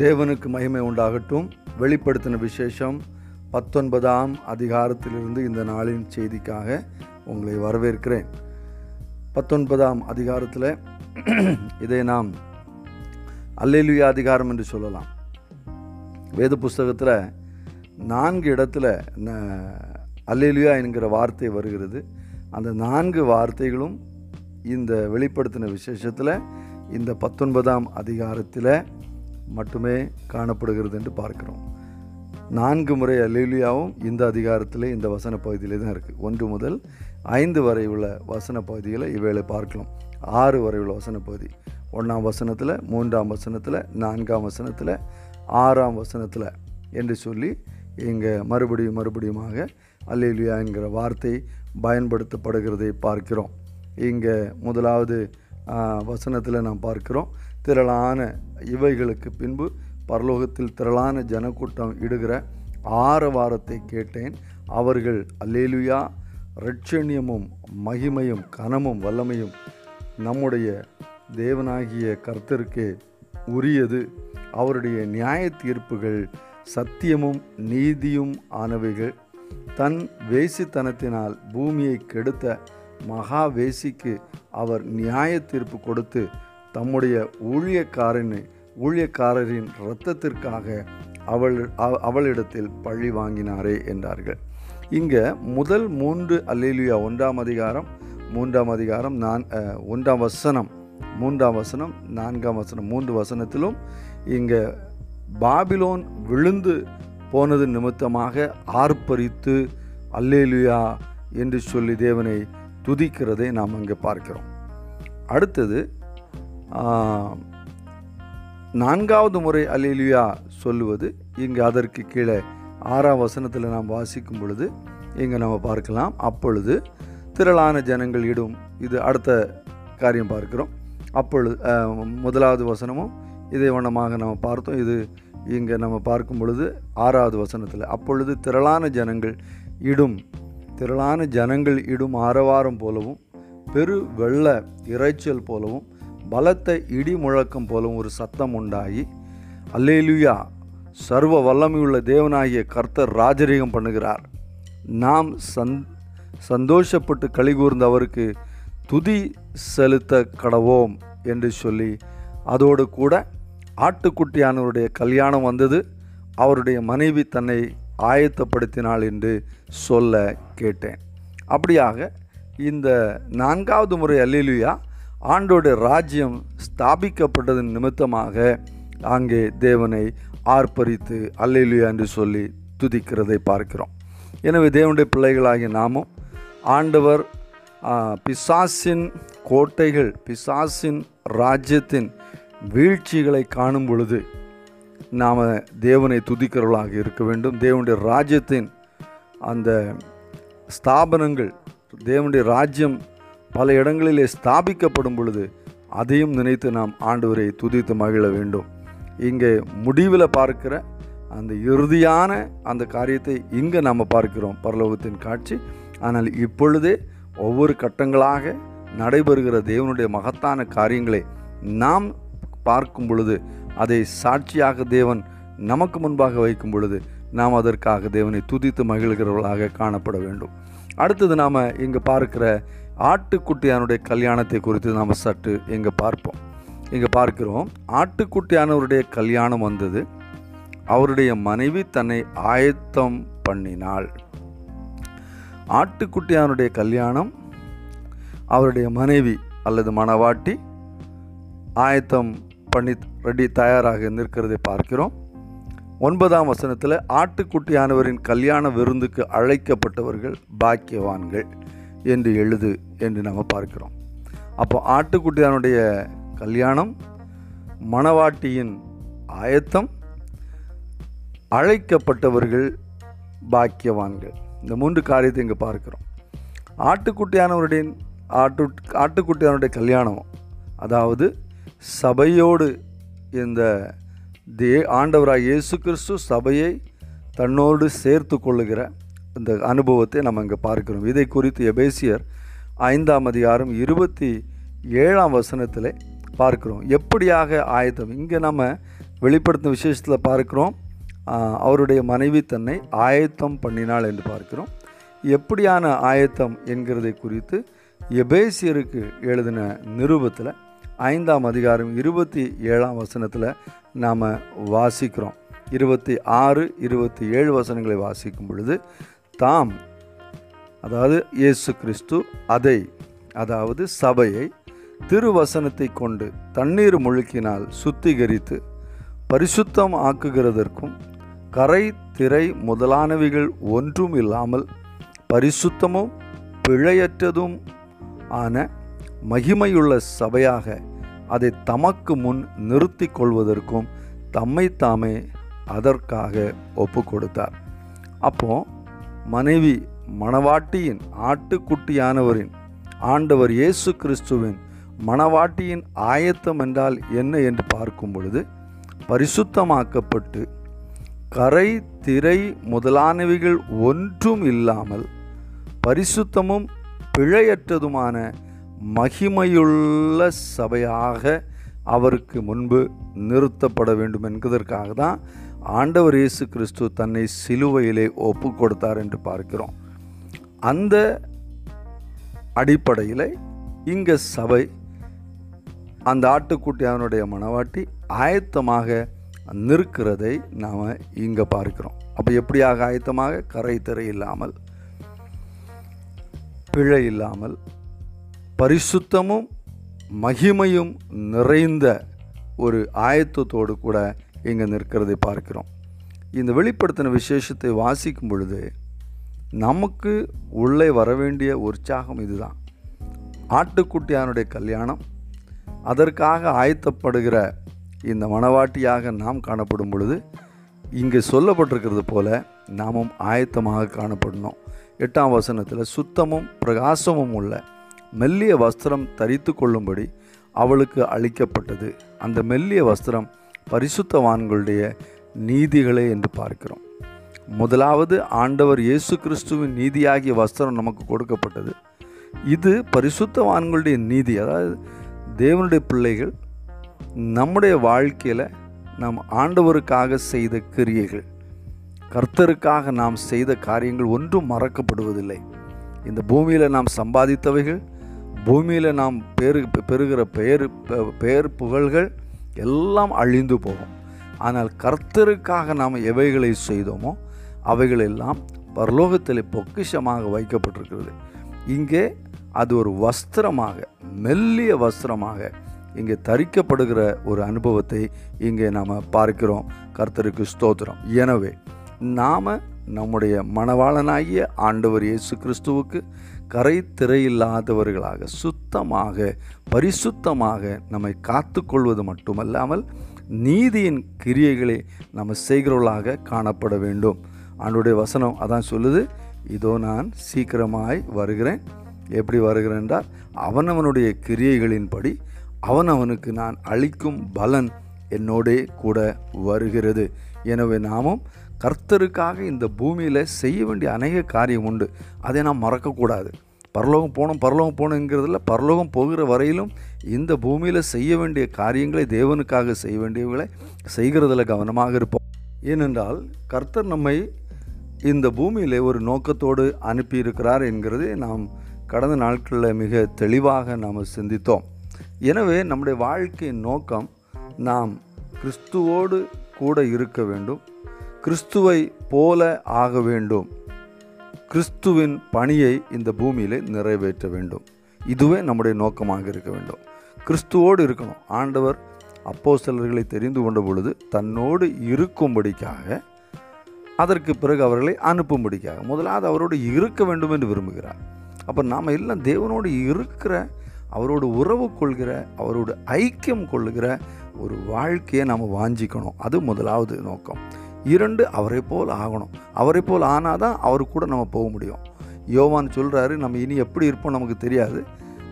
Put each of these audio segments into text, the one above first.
தேவனுக்கு மகிமை உண்டாகட்டும். வெளிப்படுத்தின விசேஷம் பத்தொன்பதாம் அதிகாரத்திலிருந்து இந்த நாளின் செய்திக்காக உங்களை வரவேற்கிறேன். பத்தொன்பதாம் அதிகாரத்தில் இதை நாம் அல்லேலுயா அதிகாரம் என்று சொல்லலாம். வேத புஸ்தகத்தில் நான்கு இடத்துல அல்லேலுயா என்கிற வார்த்தை வருகிறது. அந்த நான்கு வார்த்தைகளும் இந்த வெளிப்படுத்தின விசேஷத்தில் இந்த பத்தொன்பதாம் அதிகாரத்தில் மட்டுமே காணப்படுகிறது என்று பார்க்கிறோம். நான்கு முறை அலிலியாவும் இந்த அதிகாரத்தில் இந்த வசன பகுதியிலே தான் இருக்குது ஒன்று முதல் ஐந்து வரை உள்ள வசன பகுதிகளை இவைகளை பார்க்கலாம். ஆறு வரை உள்ள வசன பகுதி ஒன்றாம் வசனத்தில் மூன்றாம் வசனத்தில் நான்காம் வசனத்தில் ஆறாம் வசனத்தில் என்று சொல்லி இங்கே மறுபடியும் மறுபடியுமாக அல்லேலியா என்கிற வார்த்தை பயன்படுத்தப்படுகிறதை பார்க்கிறோம். இங்கே முதலாவது வசனத்தில் நாம் பார்க்கிறோம். திரளான இவைகளுக்கு பின்பு பரலோகத்தில் திரளான ஜனக்கூட்டம் இடுகிற ஆரவாரத்தை கேட்டேன். அவர்கள் அல்லேலுயா! ரட்சணியமும் மகிமையும் கனமும் வல்லமையும் நம்முடைய தேவனாகிய கர்த்தருக்கு உரியது. அவருடைய நியாய தீர்ப்புகள் சத்தியமும் நீதியும் ஆனவைகள். தன் வேசித்தனத்தினால் பூமியை கெடுத்த மகா வேசிக்கு அவர் நியாய தீர்ப்பு கொடுத்து தம்முடைய ஊழியக்காரனை ஊழியக்காரரின் இரத்தத்திற்காக அவள் அவ- அவளிடத்தில் பழி வாங்கினாரே என்றார்கள். இங்கே முதல் மூன்று அல்லேலியா ஒன்றாம் அதிகாரம் மூன்றாம் அதிகாரம் நான் ஒன்றாம் வசனம் மூன்றாம் வசனம் நான்காம் வசனம் மூன்று வசனத்திலும் இங்கே பாபிலோன் விழுந்து போனது நிமித்தமாக ஆர்ப்பரித்து அல்லேலுயா என்று சொல்லி தேவனை துதிக்கிறதை நாம் அங்கே பார்க்கிறோம். அடுத்தது நான்காவது முறை அலிலுயா சொல்லுவது இங்கு அதற்கு கீழே ஆறாம் வசனத்தில் நாம் வாசிக்கும் பொழுது இங்கே நம்ம பார்க்கலாம். அப்பொழுது திரளான ஜனங்கள் இடும். இது அடுத்த காரியம் பார்க்கிறோம். அப்பொழுது முதலாவது வசனமும் இதே வண்ணமாக நம்ம பார்த்தோம். இது இங்கே நம்ம பார்க்கும் பொழுது ஆறாவது வசனத்தில் அப்பொழுது திரளான ஜனங்கள் இடும். திரளான ஜனங்கள் இடும் ஆரவாரம் போலவும் பெரு வெள்ள இறைச்சல் போலவும் பலத்த இடி முழக்கம் போலும் ஒரு சத்தம் உண்டாகி அல்லேலுயா! சர்வ வல்லமையுள்ள தேவனாகிய கர்த்தர் ராஜரீகம் பண்ணுகிறார். நாம் சந் சந்தோஷப்பட்டு கலிகூர்ந்த அவருக்கு துதி செலுத்த கடவோம் என்று சொல்லி அதோடு கூட ஆட்டுக்குட்டியானவருடைய கல்யாணம் வந்தது. அவருடைய மனைவி தன்னை ஆயத்தப்படுத்தினாள் என்று சொல்ல கேட்டேன். அப்படியாக இந்த நான்காவது முறை அல்லேலுயா! ஆண்டோட ராஜ்யம் ஸ்தாபிக்கப்பட்டதன் நிமித்தமாக அங்கே தேவனை ஆர்ப்பரித்து அல்லேலுயா என்று சொல்லி துதிக்கிறதை பார்க்கிறோம். எனவே தேவனுடைய பிள்ளைகளாகிய நாமும் ஆண்டவர் பிசாசின் கோட்டைகள் பிசாசின் ராஜ்யத்தின் வீழ்ச்சிகளை காணும் பொழுது நாம் தேவனை துதிக்கிறவர்களாக இருக்க வேண்டும். தேவனுடைய ராஜ்யத்தின் அந்த ஸ்தாபனங்கள் தேவனுடைய ராஜ்யம் பல இடங்களிலே ஸ்தாபிக்கப்படும் பொழுது அதையும் நினைத்து நாம் ஆண்டவரை துதித்து மகிழ வேண்டும். இங்கே முடிவில் பார்க்கிற அந்த இறுதியான அந்த காரியத்தை இங்கே நாம் பார்க்கிறோம். பரலோகத்தின் காட்சி. ஆனால் இப்பொழுதே ஒவ்வொரு கட்டங்களாக நடைபெறுகிற தேவனுடைய மகத்தான காரியங்களை நாம் பார்க்கும் பொழுது அதை சாட்சியாக தேவன் நமக்கு முன்பாக வைக்கும் பொழுது நாம் அதற்காக தேவனை துதித்து மகிழ்கிறவர்களாக காணப்பட வேண்டும். அடுத்தது நாம் இங்கே பார்க்கிற ஆட்டுக்குட்டியானுடைய கல்யாணத்தை குறித்து நாம் சற்று இங்கே பார்ப்போம். இங்கே பார்க்கிறோம். ஆட்டுக்குட்டியானவருடைய கல்யாணம் வந்தது. அவருடைய மனைவி தன்னை ஆயத்தம் பண்ணினாள். ஆட்டுக்குட்டியானுடைய கல்யாணம் அவருடைய மனைவி அல்லது மணவாட்டி ஆயத்தம் பண்ணி ரெடி தயாராக நிற்கிறதை பார்க்கிறோம். ஒன்பதாம் வசனத்தில் ஆட்டுக்குட்டியானவரின் கல்யாண விருந்துக்கு அழைக்கப்பட்டவர்கள் பாக்கியவான்கள். என்று எழுது என்று நம்ம பார்க்கிறோம். அப்போ ஆட்டுக்குட்டியானுடைய கல்யாணம் மணவாட்டியின் ஆயத்தம் அழைக்கப்பட்டவர்கள் பாக்கியவான்கள். இந்த மூன்று காரியத்தை இங்கே பார்க்கிறோம். ஆட்டுக்குட்டியானவருடைய ஆட்டு ஆட்டுக்குட்டியானுடைய கல்யாணம் அதாவது சபையோடு இந்த தே ஆண்டவராக இயேசு கிறிஸ்து சபையை தன்னோடு சேர்த்து கொள்ளுகிற இந்த அனுபவத்தை நம்ம இங்கே பார்க்கிறோம். இதை குறித்து எபேசியர் ஐந்தாம் அதிகாரம் இருபத்தி ஏழாம் வசனத்தில் பார்க்கிறோம். எப்படியாக ஆயத்தம்? இங்கே நம்ம வெளிப்படுத்தும் விசேஷத்தில் பார்க்குறோம். அவருடைய மனைவி தன்னை ஆயத்தம் பண்ணினாள் என்று பார்க்கிறோம். எப்படியான ஆயத்தம் என்கிறதை குறித்து எபேசியருக்கு எழுதின நிருபத்தில் ஐந்தாம் அதிகாரம் இருபத்தி ஏழாம் வசனத்தில் நாம் வாசிக்கிறோம். இருபத்தி ஆறு இருபத்தி ஏழு வசனங்களை வாசிக்கும் பொழுது தாம். அதாவது இயேசு கிறிஸ்து அதை அதாவது சபையை திருவசனத்தை கொண்டு தண்ணீர் முழுக்கினால் சுத்திகரித்து பரிசுத்தம் ஆக்குகிறதற்கும் கரை திரை முதலானவைகள் ஒன்றும் இல்லாமல் பரிசுத்தமும் பிழையற்றதும் ஆன மகிமையுள்ள சபையாக அதை தமக்கு முன் நிறுத்தி கொள்வதற்கும் தம்மை தாமே அதற்காக ஒப்பு கொடுத்தார். அப்போது மனைவி மணவாட்டியின் ஆட்டுக்குட்டியானவரின் ஆண்டவர் இயேசு கிறிஸ்துவின் மணவாட்டியின் ஆயத்தம் என்றால் என்ன என்று பார்க்கும் பொழுது பரிசுத்தமாக்கப்பட்டு கரை திரை முதலானவைகள் ஒன்றும் இல்லாமல் பரிசுத்தமும் பிழையற்றதுமான மகிமையுள்ள சபையாக அவருக்கு முன்பு நிறுத்தப்பட வேண்டும் என்பதற்காக தான் ஆண்டவர் இயேசு கிறிஸ்து தன்னை சிலுவையிலே ஒப்பு கொடுத்தார் என்று பார்க்கிறோம். அந்த அடிப்படையில் இங்கே சபை அந்த ஆட்டுக்குட்டியானுடைய மனவாட்டி ஆயத்தமாக நிற்கிறதை நாம் இங்கே பார்க்கிறோம். அப்போ எப்படியாக ஆயத்தமாக? கரை திரை இல்லாமல் பிழை இல்லாமல் பரிசுத்தமும் மகிமையும் நிறைந்த ஒரு ஆயத்தத்தோடு கூட இங்கே நிற்கிறதை பார்க்கிறோம். இந்த வெளிப்படுத்தின விசேஷத்தை வாசிக்கும் பொழுது நமக்கு உள்ளே வர வேண்டிய உற்சாகம் இதுதான். ஆட்டுக்குட்டியானுடைய கல்யாணம் அதற்காக ஆயத்தப்படுகிற இந்த மணவாட்டியாக நாம் காணப்படும் பொழுது இங்கே சொல்லப்பட்டிருக்கிறது போல நாமும் ஆயத்தமாக காணப்படணும். எட்டாம் வசனத்தில் சுத்தமும் பிரகாசமும் உள்ள மெல்லிய வஸ்திரம் தரித்து கொள்ளும்படி அவளுக்கு அளிக்கப்பட்டது. அந்த மெல்லிய வஸ்திரம் பரிசுத்தவான்களுடைய நீதிகளே என்று பார்க்கிறோம். முதலாவது ஆண்டவர் இயேசு கிறிஸ்துவின் நீதியாகிய வஸ்திரம் நமக்கு கொடுக்கப்பட்டது. இது பரிசுத்தவான்களுடைய நீதி. அதாவது தேவனுடைய பிள்ளைகள் நம்முடைய வாழ்க்கையில் நாம் ஆண்டவருக்காக செய்த கிரியைகள் கர்த்தருக்காக நாம் செய்த காரியங்கள் ஒன்றும் மறக்கப்படுவதில்லை. இந்த பூமியில் நாம் சம்பாதித்தவைகள் பூமியில் நாம் பெரு பெறுகிற பெயர் பெ- பெயர் புகழ்கள் எல்லாம் அழிந்து போகும். ஆனால் கர்த்தருக்காக நாம் எவைகளை செய்தோமோ அவைகளெல்லாம் பரலோகத்தில் பொக்கிஷமாக வைக்கப்பட்டிருக்கிறது. இங்கே அது ஒரு வஸ்திரமாக மெல்லிய வஸ்திரமாக இங்கே தரிக்கப்படுகிற ஒரு அனுபவத்தை இங்கே நாம் பார்க்கிறோம். கர்த்தருக்கு ஸ்தோத்திரம். எனவே நாம் நம்முடைய மணவாளனாகிய ஆண்டவர் இயேசு கிறிஸ்துவுக்கு கரை திரையில்லாதவர்களாக சுத்தமாக பரிசுத்தமாக நம்மை காத்துக்கொள்வது மட்டுமல்லாமல் நீதியின் கிரியைகளை நம்ம செய்கிறவர்களாக காணப்பட வேண்டும். ஆண்டுடைய வசனம் அதான் சொல்லுது. இதோ நான் சீக்கிரமாய் வருகிறேன். எப்படி வருகிறேன் என்றால் அவனவனுடைய கிரியைகளின்படி அவனவனுக்கு நான் அளிக்கும் பலன் என்னோடே கூட வருகிறது. எனவே நாமும் கர்த்தருக்காக இந்த பூமியில் செய்ய வேண்டிய அநேக காரியம் உண்டு. அதை நாம் மறக்கக்கூடாது. பரலோகம் போகணும் பரலோகம் போகணுங்கிறதுல பரலோகம் போகிற வரையிலும் இந்த பூமியில் செய்ய வேண்டிய காரியங்களை தேவனுக்காக செய்ய வேண்டியவர்களை செய்கிறதுல கவனமாக இருப்போம். ஏனென்றால் கர்த்தர் நம்மை இந்த பூமியில் ஒரு நோக்கத்தோடு அனுப்பியிருக்கிறார் என்கிறது நாம் கடந்த நாட்களில் மிக தெளிவாக நாம் சிந்தித்தோம். எனவே நம்முடைய வாழ்க்கையின் நோக்கம் நாம் கிறிஸ்துவோடு கூட இருக்க வேண்டும். கிறிஸ்துவை போல ஆக வேண்டும். கிறிஸ்துவின் பணியை இந்த பூமியிலே நிறைவேற்ற வேண்டும். இதுவே நம்முடைய நோக்கமாக இருக்க வேண்டும். கிறிஸ்துவோடு இருக்கணும். ஆண்டவர் அப்போஸ்தலர்களை தெரிந்து கொண்ட பொழுது தன்னோடு இருக்கும்படிக்காக அதற்கு பிறகு அவர்களை அனுப்பும்படிக்காக முதலாவது அவரோடு இருக்க வேண்டும் என்று விரும்புகிறார். அப்போ நாம் எல்லாம் தேவனோடு இருக்கிற அவரோடு உறவு கொள்கிற அவரோடு ஐக்கியம் கொள்ளுகிற ஒரு வாழ்க்கையை நாம் வாஞ்சிக்கணும். அது முதலாவது நோக்கம். இரண்டு அவரை போல் ஆகணும். அவரை போல் ஆனால் தான் அவர் கூட நம்ம போக முடியும். யோவான் சொல்கிறாரு நம்ம இனி எப்படி இருப்போம் நமக்கு தெரியாது.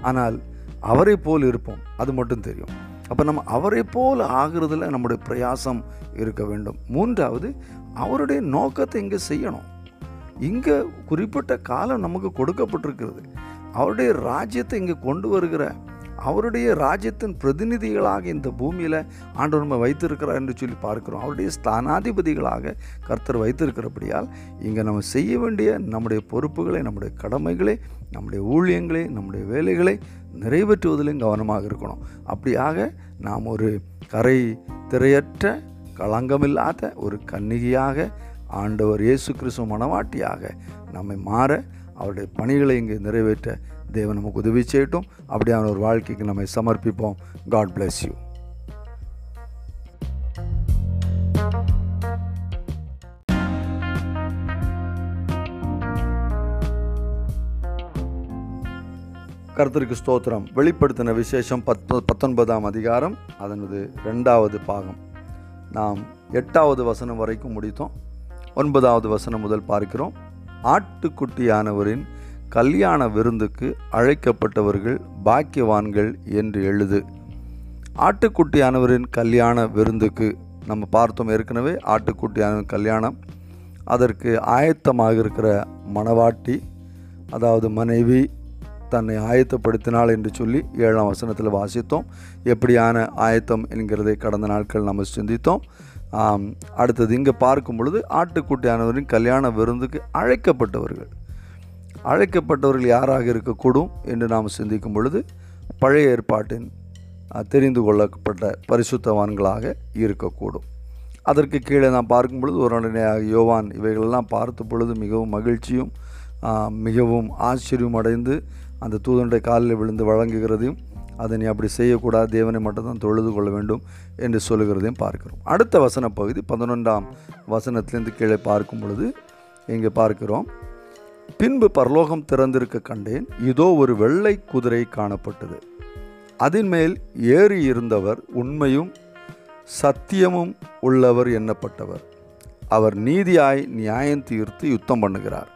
ஆனால் அவரை போல் இருப்போம் அது மட்டும் தெரியும். அப்போ நம்ம அவரை போல் ஆகிறதுல நம்முடைய பிரயாசம் இருக்க வேண்டும். மூன்றாவது அவருடைய நோக்கத்தை இங்கே செய்யணும். இங்கே குறிப்பிட்ட காலம் நமக்கு கொடுக்கப்பட்டிருக்கிறது. அவருடைய ராஜ்யத்தை இங்கே கொண்டு வருகிற அவருடைய ராஜ்யத்தின் பிரதிநிதிகளாக இந்த பூமியில் ஆண்டவர் நம்ம வைத்திருக்கிறார் என்று சொல்லி பார்க்கிறோம். அவருடைய ஸ்தானாதிபதிகளாக கர்த்தர் வைத்திருக்கிறபடியால் இங்கே நம்ம செய்ய வேண்டிய நம்முடைய பொறுப்புகளை நம்முடைய கடமைகளை நம்முடைய ஊழியங்களை நம்முடைய வேலைகளை நிறைவேற்றுவதிலும் கவனமாக இருக்கணும். அப்படியாக நாம் ஒரு கரை திரையற்ற களங்கமில்லாத ஒரு கன்னிகையாக ஆண்டவர் இயேசு கிறிஸ்துவ மனவாட்டியாக நம்மை மாற அவருடைய பணிகளை இங்கே நிறைவேற்ற தேவன் நமக்கு உதவி செய்யட்டும். அப்படியான ஒரு வாழ்க்கைக்கு நம்மை சமர்ப்பிப்போம். காட் bless யூ கர்த்தருக்கு ஸ்தோத்திரம். வெளிப்படுத்தின விசேஷம் பத்து பத்தொன்பதாம் அதிகாரம் அதனது ரெண்டாவது பாகம். நாம் எட்டாவது வசனம் வரைக்கும் முடித்தோம். ஒன்பதாவது வசனம் முதல் பார்க்கிறோம். ஆட்டுக்குட்டியானவரின் கல்யாண விருந்துக்கு அழைக்கப்பட்டவர்கள் பாக்கியவான்கள் என்று எழுது. ஆட்டுக்குட்டியானவரின் கல்யாண விருந்துக்கு நம்ம பார்த்தோம் ஏற்கனவே ஆட்டுக்குட்டியானவரின் கல்யாணம். அதற்கு ஆயத்தமாக இருக்கிற மணவாட்டி அதாவது மனைவி தன்னை ஆயத்தப்படுத்தினாள் என்று சொல்லி ஏழாம் வசனத்தில் வாசித்தோம். எப்படியான ஆயத்தம் என்கிறதை கடந்த நாட்கள் நம்ம சிந்தித்தோம். அடுத்தது இங்கே பார்க்கும் பொழுது ஆட்டுக்குட்டியானவரின் கல்யாண விருந்துக்கு அழைக்கப்பட்டவர்கள். அழைக்கப்பட்டவர்கள் யாராக இருக்கக்கூடும் என்று நாம் சிந்திக்கும் பொழுது பழைய ஏற்பாட்டின் தெரிந்து கொள்ளப்பட்ட பரிசுத்தவான்களாக இருக்கக்கூடும். அதற்கு கீழே நாம் பார்க்கும் பொழுது உடனடியாக யோவான் இவைகளெல்லாம் பார்த்த பொழுது மிகவும் மகிழ்ச்சியும் மிகவும் ஆச்சரியம் அடைந்து அந்த தூதனுடைய காலில் விழுந்து வழங்குகிறதையும் அதை நீ அப்படி செய்யக்கூடாது தேவனை மட்டும்தான் தொழுது கொள்ள வேண்டும் என்று சொல்லுகிறதையும் பார்க்கிறோம். அடுத்த வசன பகுதி பதினொன்றாம் வசனத்திலேருந்து கீழே பார்க்கும் பொழுது இங்கே பார்க்கிறோம். பின்பு பரலோகம் திறந்திருக்க கண்டேன் இதோ ஒரு வெள்ளை குதிரை காணப்பட்டது. அதன் மேல் ஏறி இருந்தவர் உண்மையும் சத்தியமும் உள்ளவர் எண்ணப்பட்டவர் அவர் நீதியாய் நியாயம் தீர்த்து யுத்தம் பண்ணுகிறார்.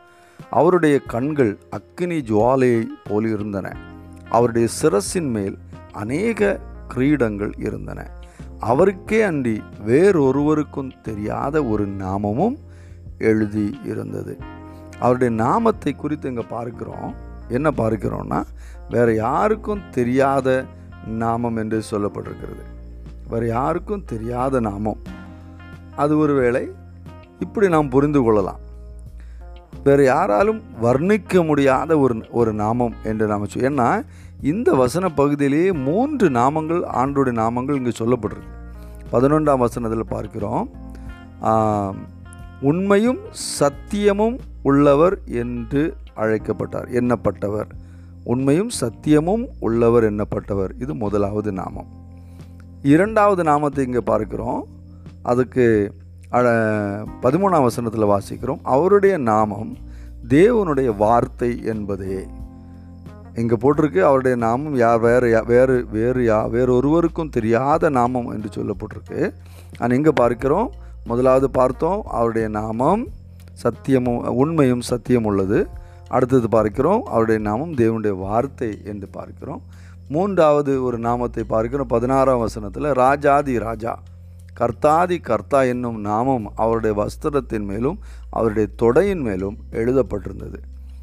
அவருடைய கண்கள் அக்கினி ஜுவாலையை போல் இருந்தன அவருடைய சிரசின் மேல் அநேக கிரீடங்கள் இருந்தன. அவருக்கே அன்றி வேறொருவருக்கும் தெரியாத ஒரு நாமமும் எழுதி இருந்தது. அவருடைய நாமத்தை குறித்து இங்கே பார்க்கிறோம். என்ன பார்க்கிறோம்னா வேறு யாருக்கும் தெரியாத நாமம் என்று சொல்லப்பட்டிருக்கிறது. வேற யாருக்கும் தெரியாத நாமம். அது ஒருவேளை இப்படி நாம் புரிந்து கொள்ளலாம். வேறு யாராலும் வர்ணிக்க முடியாத ஒரு ஒரு நாமம் என்று நாம் சொல் ஏன்னா இந்த வசன பகுதியிலேயே மூன்று நாமங்கள் ஆண்டோடைய நாமங்கள் இங்கே சொல்லப்பட்டிருக்கு. பதினொன்றாம் வசனத்தில் பார்க்கிறோம். உண்மையும் சத்தியமும் உள்ளவர் என்று அழைக்கப்பட்டார் எண்ணப்பட்டவர். உண்மையும் சத்தியமும் உள்ளவர் எண்ணப்பட்டவர். இது முதலாவது நாமம். இரண்டாவது நாமத்தை இங்கே பார்க்கிறோம். அதுக்கு அழ- பதிமூணாம் வசனத்தில் வாசிக்கிறோம். அவருடைய நாமம் தேவனுடைய வார்த்தை என்பதே. இங்கே போட்டிருக்கு அவருடைய நாமம் யார் வேறு யா வேறு வேறு யா வேறொருவருக்கும் தெரியாத நாமம் என்று சொல்லப்பட்டிருக்கு. ஆனால் இங்கே பார்க்கிறோம். முதலாவது பார்த்தோம் அவருடைய நாமம் சத்தியமும் உண்மையும் சத்தியம் உள்ளது. அடுத்தது பார்க்கிறோம் அவருடைய நாமம் தேவனுடைய வார்த்தை என்று பார்க்கிறோம். மூன்றாவது ஒரு நாமத்தை பார்க்கிறோம் பதினாறாம் வசனத்தில் ராஜாதி ராஜா கர்த்தாதி கர்த்தா என்னும் நாமம் அவருடைய வஸ்திரத்தின் மேலும் அவருடைய தொடையின் மேலும் எழுதப்பட்டிருந்தது.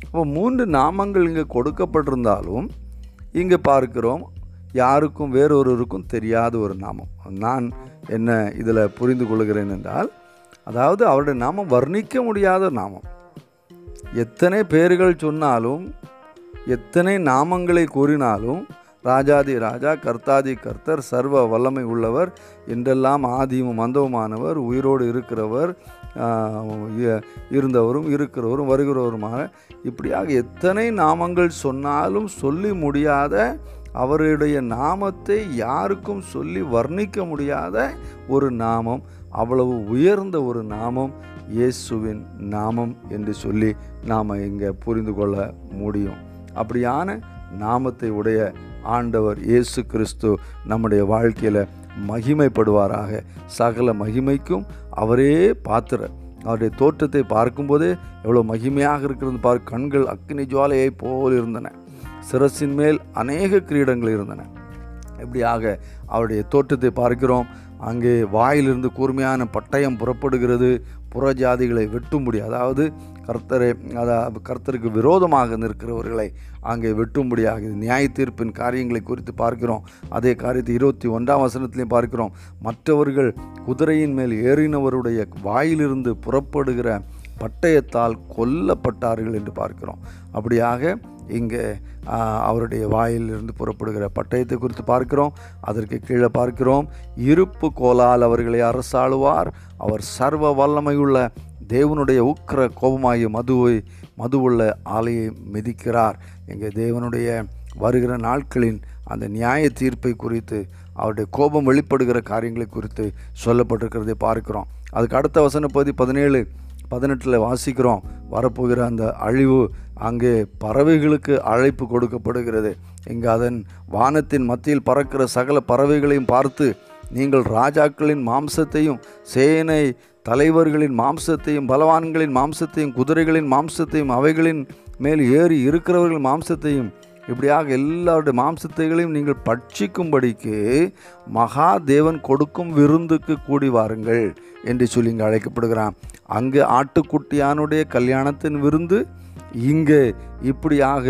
அப்போ மூன்று நாமங்கள் இங்கே கொடுக்கப்பட்டிருந்தாலும் இங்கே பார்க்கிறோம் யாருக்கும் வேறொருவருக்கும் தெரியாத ஒரு நாமம். நான் என்ன இதில் புரிந்து கொள்கிறேன் என்றால் அதாவது அவருடைய நாமம் வர்ணிக்க முடியாத நாமம். எத்தனை பேர்கள் சொன்னாலும் எத்தனை நாமங்களை கூறினாலும் ராஜாதி ராஜா கர்த்தாதி கர்த்தர் சர்வ வல்லமை உள்ளவர் என்றெல்லாம் ஆதியும் மந்தவுமானவர் உயிரோடு இருக்கிறவர் இருந்தவரும் இருக்கிறவரும் வருகிறவருமான இப்படியாக எத்தனை நாமங்கள் சொன்னாலும் சொல்லி முடியாத அவருடைய நாமத்தை யாருக்கும் சொல்லி வர்ணிக்க முடியாத ஒரு நாமம் அவ்வளவு உயர்ந்த ஒரு நாமம் இயேசுவின் நாமம் என்று சொல்லி நாம் இங்கே புரிந்து கொள்ள முடியும். அப்படியான நாமத்தை உடைய ஆண்டவர் இயேசு கிறிஸ்து நம்முடைய வாழ்க்கையில் மகிமைப்படுவாராக. சகல மகிமைக்கும் அவரே பாத்திரர் அவருடைய தோற்றத்தை பார்க்கும்போதே எவ்வளோ மகிமையாக இருக்கிறது பார் கண்கள் அக்னி ஜுவாலையை போல் இருந்தன. சிரசின் மேல் அநேக கிரீடங்கள் இருந்தன. இப்படியாக அவருடைய தோற்றத்தை பார்க்கிறோம். அங்கே வாயிலிருந்து கூர்மையான பட்டயம் புறப்படுகிறது. புறஜாதிகளை வெட்டும்படி அதாவது கர்த்தரை அதாவது கர்த்தருக்கு விரோதமாக நிற்கிறவர்களை அங்கே வெட்டும்படியாக இது நியாய தீர்ப்பின் காரியங்களை குறித்து பார்க்கிறோம். அதே காரியத்தை இருபத்தி ஒன்றாம் வசனத்திலையும் பார்க்கிறோம். மற்றவர்கள் குதிரையின் மேல் ஏறினவருடைய வாயிலிருந்து புறப்படுகிற பட்டயத்தால் கொல்லப்பட்டார்கள் என்று பார்க்கிறோம். அப்படியாக இங்கே அவருடைய வாயிலிருந்து புறப்படுகிற பட்டயத்தை குறித்து பார்க்கிறோம். அதற்கு கீழே பார்க்கிறோம். இருப்பு கோலால் அவர்களை அரசாளுவார். அவர் சர்வ வல்லமையுள்ள தேவனுடைய உக்கிர கோபமாகிய மதுவை மதுவுள்ள ஆலையை மிதிக்கிறார். எங்கள் தேவனுடைய வருகிற நாட்களின் அந்த நியாய தீர்ப்பை குறித்து அவருடைய கோபம் வெளிப்படுகிற காரியங்களை குறித்து சொல்லப்பட்டிருக்கிறதை பார்க்கிறோம். அதுக்கு அடுத்த வசன பகுதி பதினேழு. பதினெட்டில் வாசிக்கிறோம். வரப்போகிற அந்த அழிவு அங்கே பறவைகளுக்கு அழைப்பு கொடுக்கப்படுகிறது. இங்கே அதன் வானத்தின் மத்தியில் பறக்கிற சகல பறவைகளையும் பார்த்து நீங்கள் ராஜாக்களின் மாம்சத்தையும் சேனை தலைவர்களின் மாம்சத்தையும் பலவான்களின் மாம்சத்தையும் குதிரைகளின் மாம்சத்தையும் அவைகளின் மேல் ஏறி இருக்கிறவர்கள் மாம்சத்தையும் இப்படியாக எல்லாருடைய மாம்சத்தைகளையும் நீங்கள் பட்சிக்கும்படிக்கு மகா தேவன் கொடுக்கும் விருந்துக்கு கூடி வாருங்கள் என்று சொல்லி இங்கே அழைக்கப்படுகிறான். அங்கே ஆட்டுக்குட்டியானுடைய கல்யாணத்தின் விருந்து இங்கே இப்படியாக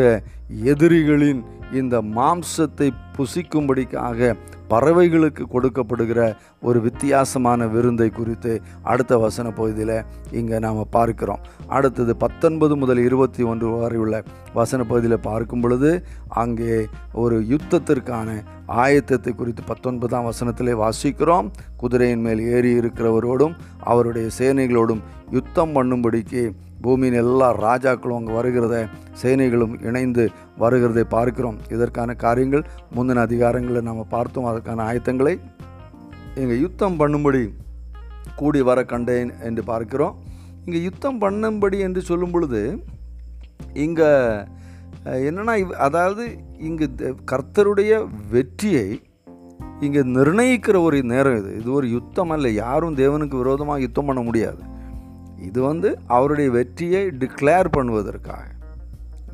எதிரிகளின் இந்த மாம்சத்தை புசிக்கும்படிக்காக பறவைகளுக்கு கொடுக்கப்படுகிற ஒரு வித்தியாசமான விருந்தை குறித்து அடுத்த வசன பகுதியில் இங்கே நாம் பார்க்கிறோம். அடுத்தது பத்தொன்பது முதல் இருபத்தி ஒன்று வரை உள்ள வசன பகுதியில் பார்க்கும் பொழுது அங்கே ஒரு யுத்தத்திற்கான ஆயத்தத்தை குறித்து பத்தொன்பதாம் வசனத்திலே வாசிக்கிறோம். குதிரையின் மேல் ஏறி இருக்கிறவரோடும் அவருடைய சேனைகளோடும் யுத்தம் பண்ணும்படிக்கு பூமியின் எல்லா ராஜாக்களும் அங்கே வருகிறத சேனைகளும் இணைந்து வருகிறதை பார்க்கிறோம். இதற்கான காரியங்கள் முந்தின அதிகாரங்களை நம்ம பார்த்தோம். அதற்கான ஆயத்தங்களை இங்கே யுத்தம் பண்ணும்படி கூடி வர கண்டேன் என்று பார்க்கிறோம். இங்கே யுத்தம் பண்ணும்படி என்று சொல்லும் பொழுது இங்கே என்னென்னா அதாவது இங்கு கர்த்தருடைய வெற்றியை இங்கே நிர்ணயிக்கிற ஒரு நேரம் இது. இது ஒரு யுத்தம் அல்ல. யாரும் தேவனுக்கு விரோதமாக யுத்தம் பண்ண முடியாது. இது வந்து அவருடைய வெற்றியை டிக்ளேர் பண்ணுவதற்காக.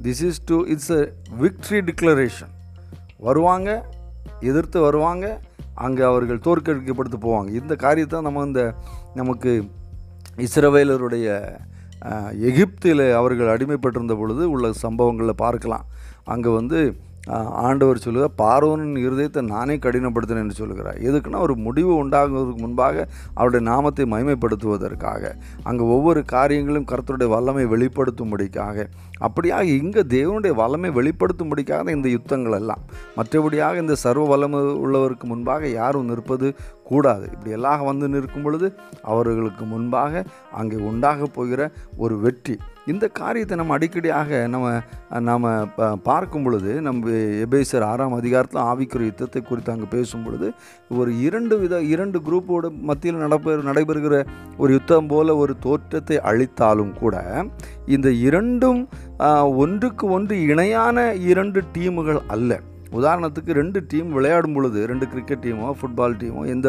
This is to it's a victory declaration வருவாங்க எதிர்த்து வருவாங்க அங்கே அவர்கள் தோற்கடிக்கப்படுத்து போவாங்க. இந்த காரியத்தை நம்ம இந்த நமக்கு இஸ்ரவேலருடைய எகிப்தில் அவர்கள் அடிமைப்பட்டிருந்த பொழுது உள்ள சம்பவங்களில் பார்க்கலாம். அங்கே வந்து ஆண்டவர் சொல்லுவார் பார்வனின் இருதயத்தை நானே கடினப்படுத்தினேன் என்று சொல்லுகிறார். எதுக்குன்னா ஒரு முடிவு உண்டாகுவதற்கு முன்பாக அவருடைய நாமத்தை மகிமைப்படுத்துவதற்காக. அங்கே ஒவ்வொரு காரியங்களும் கர்த்தருடைய வல்லமை வெளிப்படுத்தும்படிக்காக. அப்படியாக இங்கே தேவனுடைய வல்லமை வெளிப்படுத்தும்படிக்காக இந்த யுத்தங்கள் எல்லாம். மற்றபடியாக இந்த சர்வ வல்லமை உள்ளவருக்கு முன்பாக யாரும் நிற்பது கூடாது. இப்படி எல்லாம் வந்து நிற்கும் பொழுது அவர்களுக்கு முன்பாக அங்கே உண்டாக போகிற ஒரு வெற்றி. இந்த காரியத்தை நம்ம அடிக்கடியாக நம்ம நாம் பார்க்கும் பொழுது நம்ம எபேசர் ஆறாம் அதிகாரத்தில் ஆவிக்குரிய யுத்தத்தை குறித்து அங்கே பேசும் பொழுது ஒரு இரண்டு வித இரண்டு குரூப்போட மத்தியில் நடப்ப நடைபெறுகிற ஒரு யுத்தம் போல ஒரு தோற்றத்தை அளித்தாலும் கூட இந்த இரண்டும் ஒன்றுக்கு ஒன்று இணையான இரண்டு டீமுகள் அல்ல. உதாரணத்துக்கு ரெண்டு டீம் விளையாடும் பொழுது ரெண்டு கிரிக்கெட் டீமோ ஃபுட்பால் டீமோ எந்த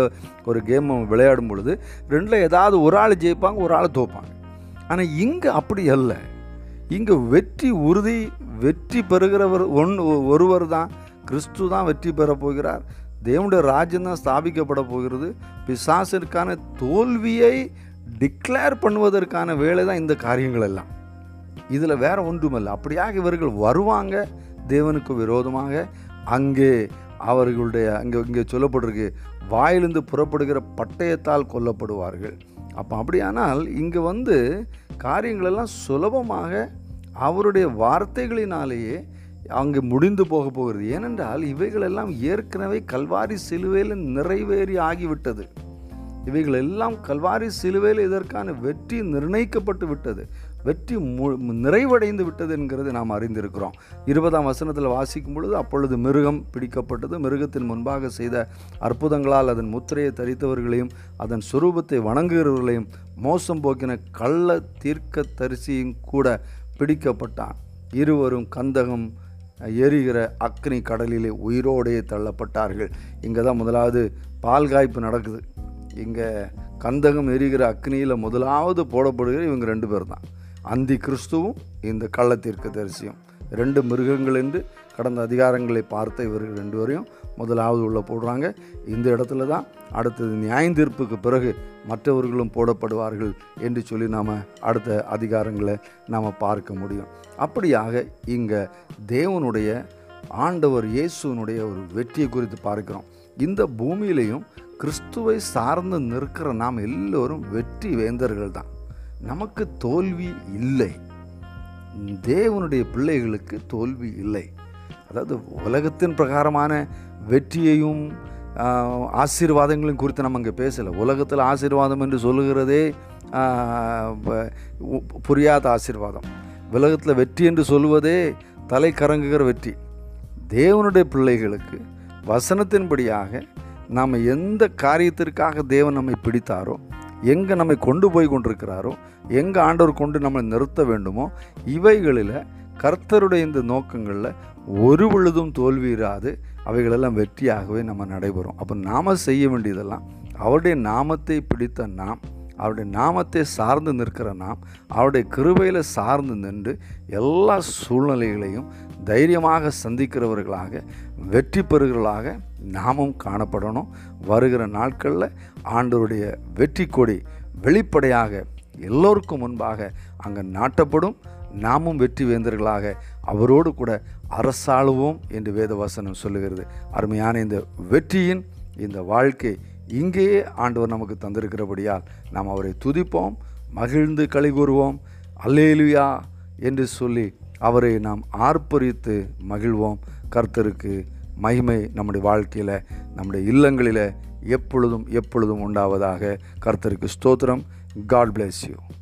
ஒரு கேமும் விளையாடும் பொழுது ரெண்டில் ஏதாவது ஒரு ஆள் ஜெயிப்பாங்க ஒரு ஆள் தோப்பாங்க. ஆனால் இங்கே அப்படி அல்ல. இங்கே வெற்றி உறுதி வெற்றி பெறுகிறவர் ஒன் ஒருவர் தான். கிறிஸ்து தான் வெற்றி பெறப் போகிறார். தேவனுடைய ராஜ்யம் தான் ஸ்தாபிக்கப்பட போகிறது. பிசாசிற்கான தோல்வியை டிக்ளேர் பண்ணுவதற்கான வேலை தான் இந்த காரியங்கள் எல்லாம். இதில் வேறு ஒன்றுமல்ல அப்படியாக இவர்கள் வருவாங்க தேவனுக்கு விரோதமாக. அங்கே அவர்களுடைய அங்கே இங்கே சொல்லப்பட்டிருக்கு வாயிலிருந்து புறப்படுகிற பட்டயத்தால் கொல்லப்படுவார்கள். அப்போ அப்படியானால் இங்கே வந்து காரியங்களெல்லாம் சுலபமாக அவருடைய வார்த்தைகளினாலேயே அங்கே முடிந்து போக போகிறது. ஏனென்றால் இவைகளெல்லாம் ஏற்கனவே கல்வாரி சிலுவையில் நிறைவேறி ஆகிவிட்டது. இவைகள் எல்லாம் கல்வாரி சிலுவையில் இதற்கான வெற்றி நிர்ணயிக்கப்பட்டு விட்டது. வெற்றி மு நிறைவடைந்து விட்டது என்கிறது நாம் அறிந்திருக்கிறோம். இருபதாம் வசனத்தில் வாசிக்கும் பொழுது அப்பொழுது மிருகம் பிடிக்கப்பட்டது. மிருகத்தின் முன்பாக செய்த அற்புதங்களால் அதன் முத்திரையை தரித்தவர்களையும் அதன் சுரூபத்தை வணங்குகிறவர்களையும் மோசம் போக்கின கள்ள தீர்க்க தரிசியும் கூட பிடிக்கப்பட்டான். இருவரும் கந்தகம் எரிகிற அக்னி கடலிலே உயிரோடே தள்ளப்பட்டார்கள். இங்கே தான் முதலாவது பால் காய்ப்பு நடக்குது. இங்கே கந்தகம் எரிகிற அக்னியில் முதலாவது போடப்படுகிற இவங்க ரெண்டு பேர் தான் அந்தி கிறிஸ்துவும் இந்த கள்ளத்திற்கு தரிசியும். ரெண்டு மிருகங்கள் என்று கடந்த அதிகாரங்களை பார்த்த இவர்கள் ரெண்டு வரையும் முதலாவது உள்ள போடுறாங்க. இந்த இடத்துல தான் அடுத்தது நியாயந்தீர்ப்புக்கு பிறகு மற்றவர்களும் போடப்படுவார்கள் என்று சொல்லி நாம் அடுத்த அதிகாரங்களை நாம் பார்க்க முடியும். அப்படியாக இங்கே தேவனுடைய ஆண்டவர் இயேசுனுடைய ஒரு வெற்றியை குறித்து பார்க்கிறோம். இந்த பூமியிலையும் கிறிஸ்துவை சார்ந்து நிற்கிற நாம் எல்லோரும் வெற்றி வேந்தர்கள் தான். நமக்கு தோல்வி இல்லை. தேவனுடைய பிள்ளைகளுக்கு தோல்வி இல்லை. அதாவது உலகத்தின் பிரகாரமான வெற்றியையும் ஆசீர்வாதங்களையும் குறித்து நம்ம இங்கே பேசலை. உலகத்தில் ஆசீர்வாதம் என்று சொல்லுகிறதே புரியாத ஆசீர்வாதம். உலகத்தில் வெற்றி என்று சொல்வதே தலை கறங்குகிற வெற்றி. தேவனுடைய பிள்ளைகளுக்கு வசனத்தின்படியாக நாம் எந்த காரியத்திற்காக தேவன் நம்மை பிடித்தாரோ எங்கே நம்மை கொண்டு போய் கொண்டிருக்கிறாரோ எங்கே ஆண்டவர் கொண்டு நம்மளை நிறுத்த வேண்டுமோ இவைகளில் கர்த்தருடைய இந்த நோக்கங்களில் ஒரு பொழுதும் தோல்வியிராது அவைகளெல்லாம் வெற்றியாகவே நம்ம நடைபெறும். அப்போ நாம் செய்ய வேண்டியதெல்லாம் அவருடைய நாமத்தை பிடித்த நாம் அவருடைய நாமத்தை சார்ந்து நிற்கிற நாம் அவருடைய கிருபையில் சார்ந்து நின்று எல்லா சூழ்நிலைகளையும் தைரியமாக சந்திக்கிறவர்களாக வெற்றி பெறுகிறவர்களாக நாமும் காணப்படணும். வருகிற நாட்களில் ஆண்டவருடைய வெற்றி கொடி வெளிப்படையாக எல்லோருக்கும் முன்பாக அங்கே நாட்டப்படும். நாமும் வெற்றி வேந்தர்களாக அவரோடு கூட அரசாளுவோம் என்று வேதவசனம் சொல்லுகிறது. அருமையான இந்த வெற்றியின் இந்த வாழ்க்கை இங்கேயே ஆண்டவர் நமக்கு தந்திருக்கிறபடியால் நாம் அவரை துதிப்போம் மகிழ்ந்து களி கூறுவோம். அல்லேலுயா என்று சொல்லி அவரை நாம் ஆர்ப்பரித்து மகிழ்வோம். கர்த்தருக்கு மகிமை நம்முடைய வாழ்க்கையில் நம்முடைய இல்லங்களில் எப்பொழுதும் எப்பொழுதும் உண்டாவதாக கர்த்தருக்கு ஸ்தோத்திரம். God place you